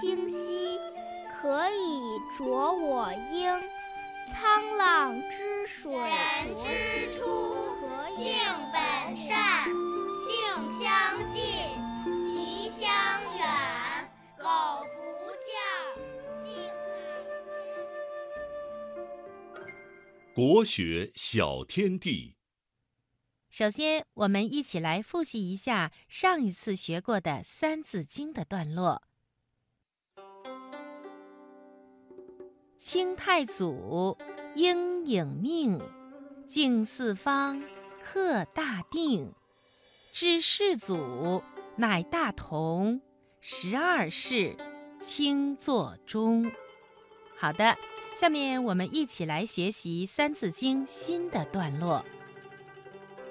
清溪，可以濯我缨。沧浪之水人之初，性本善，性相近，习相远。苟不教，性国学小天地。首先，我们一起来复习一下上一次学过的《三字经》的段落。清太祖应影命，敬四方，克大定。知世祖乃大同，十二世清作中。好的，下面我们一起来学习《三字经》新的段落。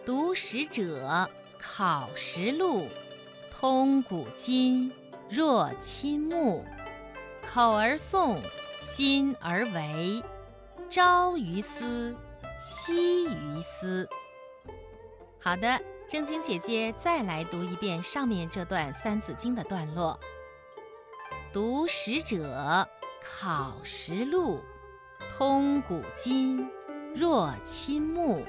读史者考实录，通古今，若亲目。口而诵，心而为，朝于斯，夕于斯。好的，正经姐姐再来读一遍上面这段《三字经》的段落。读史者考实录，通古今，若亲目。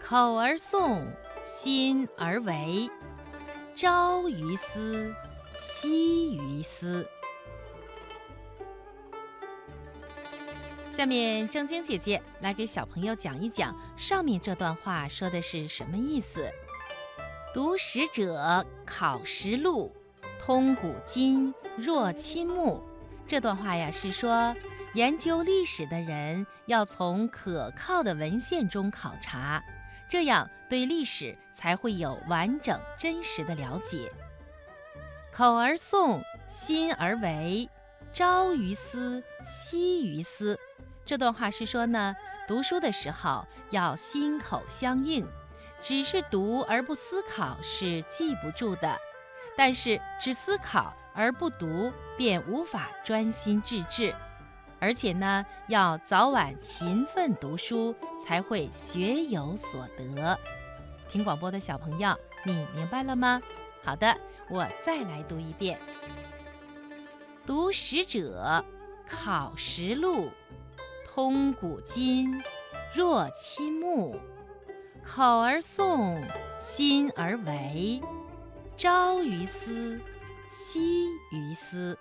口而诵，心而为，朝于斯，夕于斯。下面正经姐姐来给小朋友讲一讲上面这段话说的是什么意思。读史者考实录，通古今，若亲目。这段话呀是说，研究历史的人要从可靠的文献中考察。这样对历史才会有完整真实的了解。口而诵，心而为，朝于斯，夕于斯。这段话是说呢，读书的时候要心口相应，只是读而不思考是记不住的，但是只思考而不读便无法专心致志。而且呢，要早晚勤奋读书，才会学有所得。听广播的小朋友，你明白了吗？好的，我再来读一遍。读史者考实录，通古今，若亲目。口而诵，心而为，朝于斯，夕于斯。